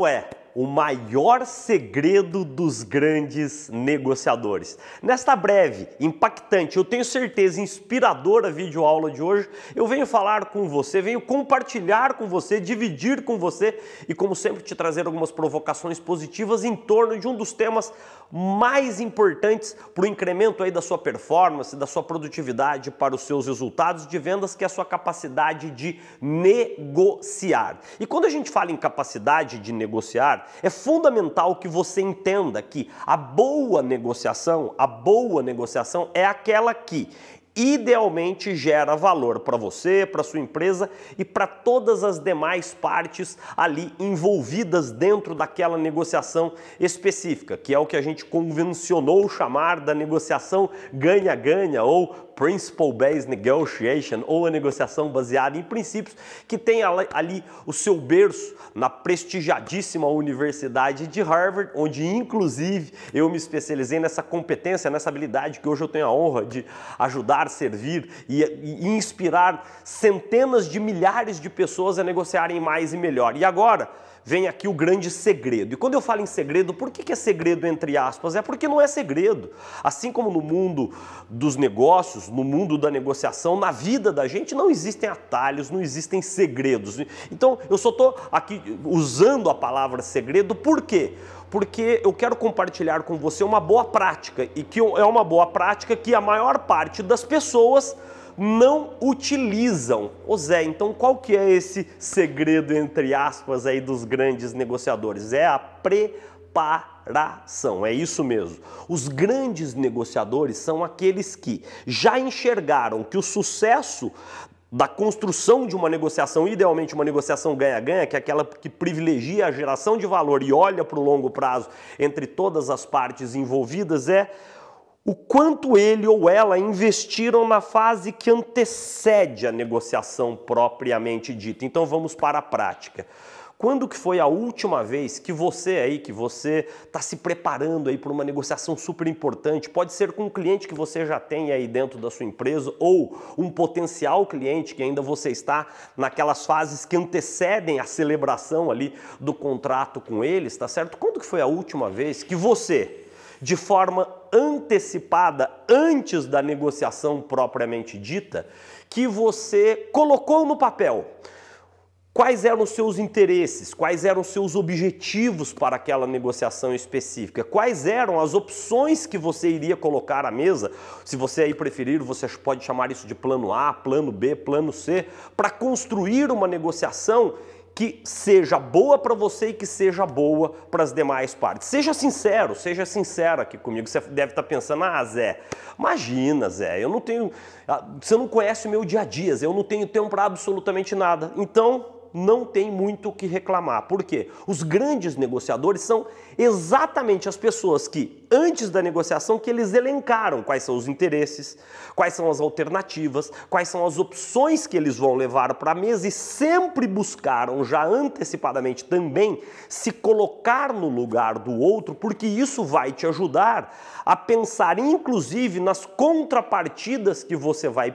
Qual é o maior segredo dos grandes negociadores? Nesta breve, impactante, eu tenho certeza inspiradora videoaula de hoje, eu venho falar com você, venho compartilhar com você, dividir com você e, como sempre, te trazer algumas provocações positivas em torno de um dos temas mais importantes para o incremento aí da sua performance, da sua produtividade para os seus resultados de vendas, que é a sua capacidade de negociar. E quando a gente fala em capacidade de negociar, é fundamental que você entenda que a boa negociação, a boa negociação é aquela que idealmente gera valor para você, para sua empresa e para todas as demais partes ali envolvidas dentro daquela negociação específica, que é o que a gente convencionou chamar da negociação ganha-ganha ou Principle-Based Negotiation, ou a negociação baseada em princípios, que tem ali o seu berço na prestigiadíssima Universidade de Harvard, onde inclusive eu me especializei nessa competência, nessa habilidade que hoje eu tenho a honra de ajudar, servir e, e inspirar centenas de milhares de pessoas a negociarem mais e melhor. E agora, vem aqui o grande segredo. E quando eu falo em segredo, por que, é segredo entre aspas? É porque não é segredo. Assim como no mundo dos negócios, no mundo da negociação, na vida da gente não existem atalhos, não existem segredos. Então eu só estou aqui usando a palavra segredo, por quê? Porque eu quero compartilhar com você uma boa prática e que é uma boa prática que a maior parte das pessoas não utilizam. Ô Zé, então qual que é esse segredo, entre aspas, aí dos grandes negociadores? É a preparação, é isso mesmo. Os grandes negociadores são aqueles que já enxergaram que o sucesso da construção de uma negociação, idealmente uma negociação ganha-ganha, que é aquela que privilegia a geração de valor e olha para o longo prazo entre todas as partes envolvidas, é o quanto ele ou ela investiram na fase que antecede a negociação propriamente dita. Então vamos para a prática. Quando que foi a última vez que você aí, que você está se preparando aí para uma negociação super importante? Pode ser com um cliente que você já tem aí dentro da sua empresa ou um potencial cliente que ainda você está naquelas fases que antecedem a celebração ali do contrato com eles, tá certo? Quando que foi a última vez que você de forma antecipada, antes da negociação propriamente dita, que você colocou no papel quais eram os seus interesses, quais eram os seus objetivos para aquela negociação específica, quais eram as opções que você iria colocar à mesa, se você aí preferir, você pode chamar isso de plano A, plano B, plano C, para construir uma negociação que seja boa para você e que seja boa para as demais partes. Seja sincero, seja sincero aqui comigo. Você deve estar tá pensando, ah, Zé, imagina, Zé, eu não tenho. Ah, você não conhece o meu dia a dia, Zé, eu não tenho tempo para absolutamente nada. Então, não tem muito o que reclamar. Por quê? Os grandes negociadores são exatamente as pessoas que, antes da negociação, que eles elencaram quais são os interesses, quais são as alternativas, quais são as opções que eles vão levar para a mesa e sempre buscaram já antecipadamente também se colocar no lugar do outro, porque isso vai te ajudar a pensar inclusive nas contrapartidas que você vai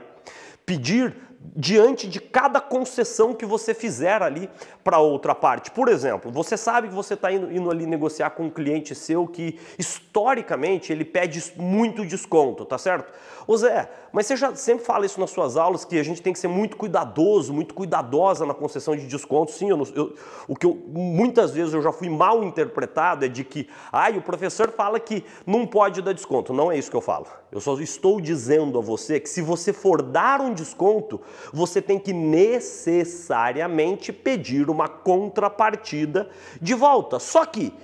pedir diante de cada concessão que você fizer ali para outra parte. Por exemplo, você sabe que você está indo, indo, ali negociar com um cliente seu que historicamente ele pede muito desconto, tá certo? Ô Zé, mas você já sempre fala isso nas suas aulas que a gente tem que ser muito cuidadoso, muito cuidadosa na concessão de desconto. Sim, eu, eu, o que eu, muitas vezes eu já fui mal interpretado é de que, ai, o professor fala que não pode dar desconto. Não é isso que eu falo. Eu só estou dizendo a você que se você for dar um desconto, você tem que necessariamente pedir uma contrapartida de volta. Só que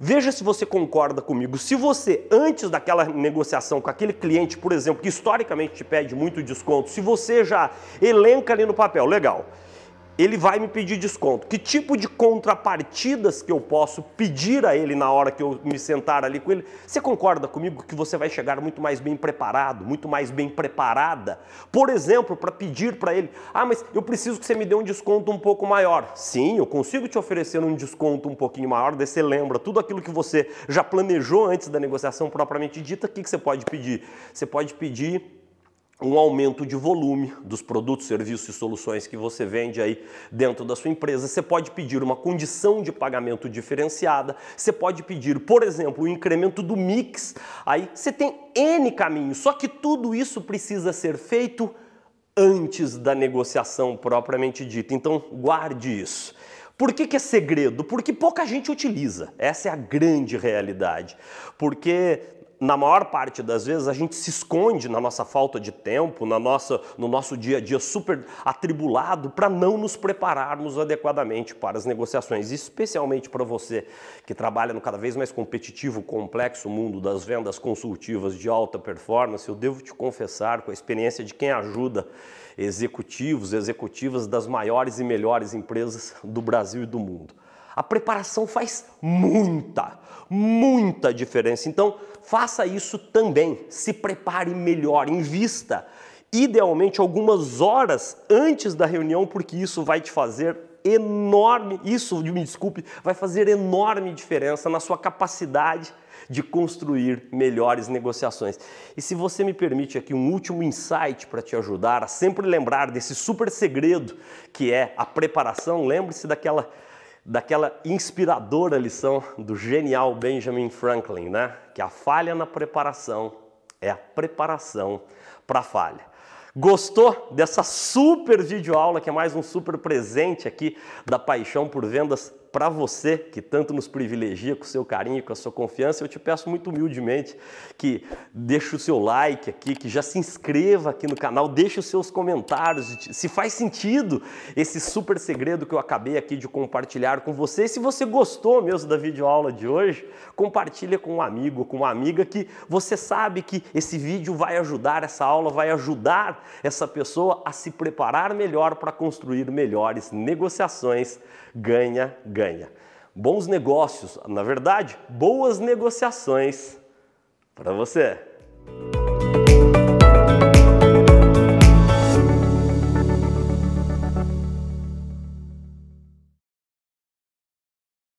Veja se você concorda comigo. Se você, antes daquela negociação com aquele cliente, por exemplo, que historicamente te pede muito desconto, se você já elenca ali no papel, legal, ele vai me pedir desconto. Que tipo de contrapartidas que eu posso pedir a ele na hora que eu me sentar ali com ele? Você concorda comigo que você vai chegar muito mais bem preparado, muito mais bem preparada? Por exemplo, para pedir para ele: "Ah, mas eu preciso que você me dê um desconto um pouco maior". Sim, eu consigo te oferecer um desconto um pouquinho maior, daí você lembra tudo aquilo que você já planejou antes da negociação propriamente dita, o que, que você pode pedir? Você pode pedir um aumento de volume dos produtos, serviços e soluções que você vende aí dentro da sua empresa. Você pode pedir uma condição de pagamento diferenciada, você pode pedir, por exemplo, o um incremento do mix. Aí você tem N caminhos, só que tudo isso precisa ser feito antes da negociação propriamente dita. Então, guarde isso. Por que, que, é segredo? Porque pouca gente utiliza. Essa é a grande realidade. Porque na maior parte das vezes a gente se esconde na nossa falta de tempo, na nossa, no nosso dia a dia super atribulado para não nos prepararmos adequadamente para as negociações, especialmente para você que trabalha no cada vez mais competitivo, complexo mundo das vendas consultivas de alta performance. Eu devo te confessar, com a experiência de quem ajuda executivos, executivas das maiores e melhores empresas do Brasil e do mundo. A preparação faz muita, muita diferença. Então, faça isso também. Se prepare melhor, invista idealmente algumas horas antes da reunião, porque isso vai te fazer enorme, isso, me desculpe, vai fazer enorme diferença na sua capacidade de construir melhores negociações. E se você me permite aqui um último insight para te ajudar a sempre lembrar desse super segredo que é a preparação, lembre-se daquela daquela inspiradora lição do genial Benjamin Franklin, né? Que a falha na preparação é a preparação para a falha. Gostou dessa super videoaula que é mais um super presente aqui da paixão por vendas para você que tanto nos privilegia com o seu carinho, com a sua confiança, eu te peço muito humildemente que deixe o seu like aqui, que já se inscreva aqui no canal, deixe os seus comentários, se faz sentido esse super segredo que eu acabei aqui de compartilhar com você. E se você gostou mesmo da videoaula de hoje, compartilha com um amigo, com uma amiga que você sabe que esse vídeo vai ajudar, essa aula vai ajudar essa pessoa a se preparar melhor para construir melhores negociações. Ganha, ganha. Bons negócios, na verdade, boas negociações para você.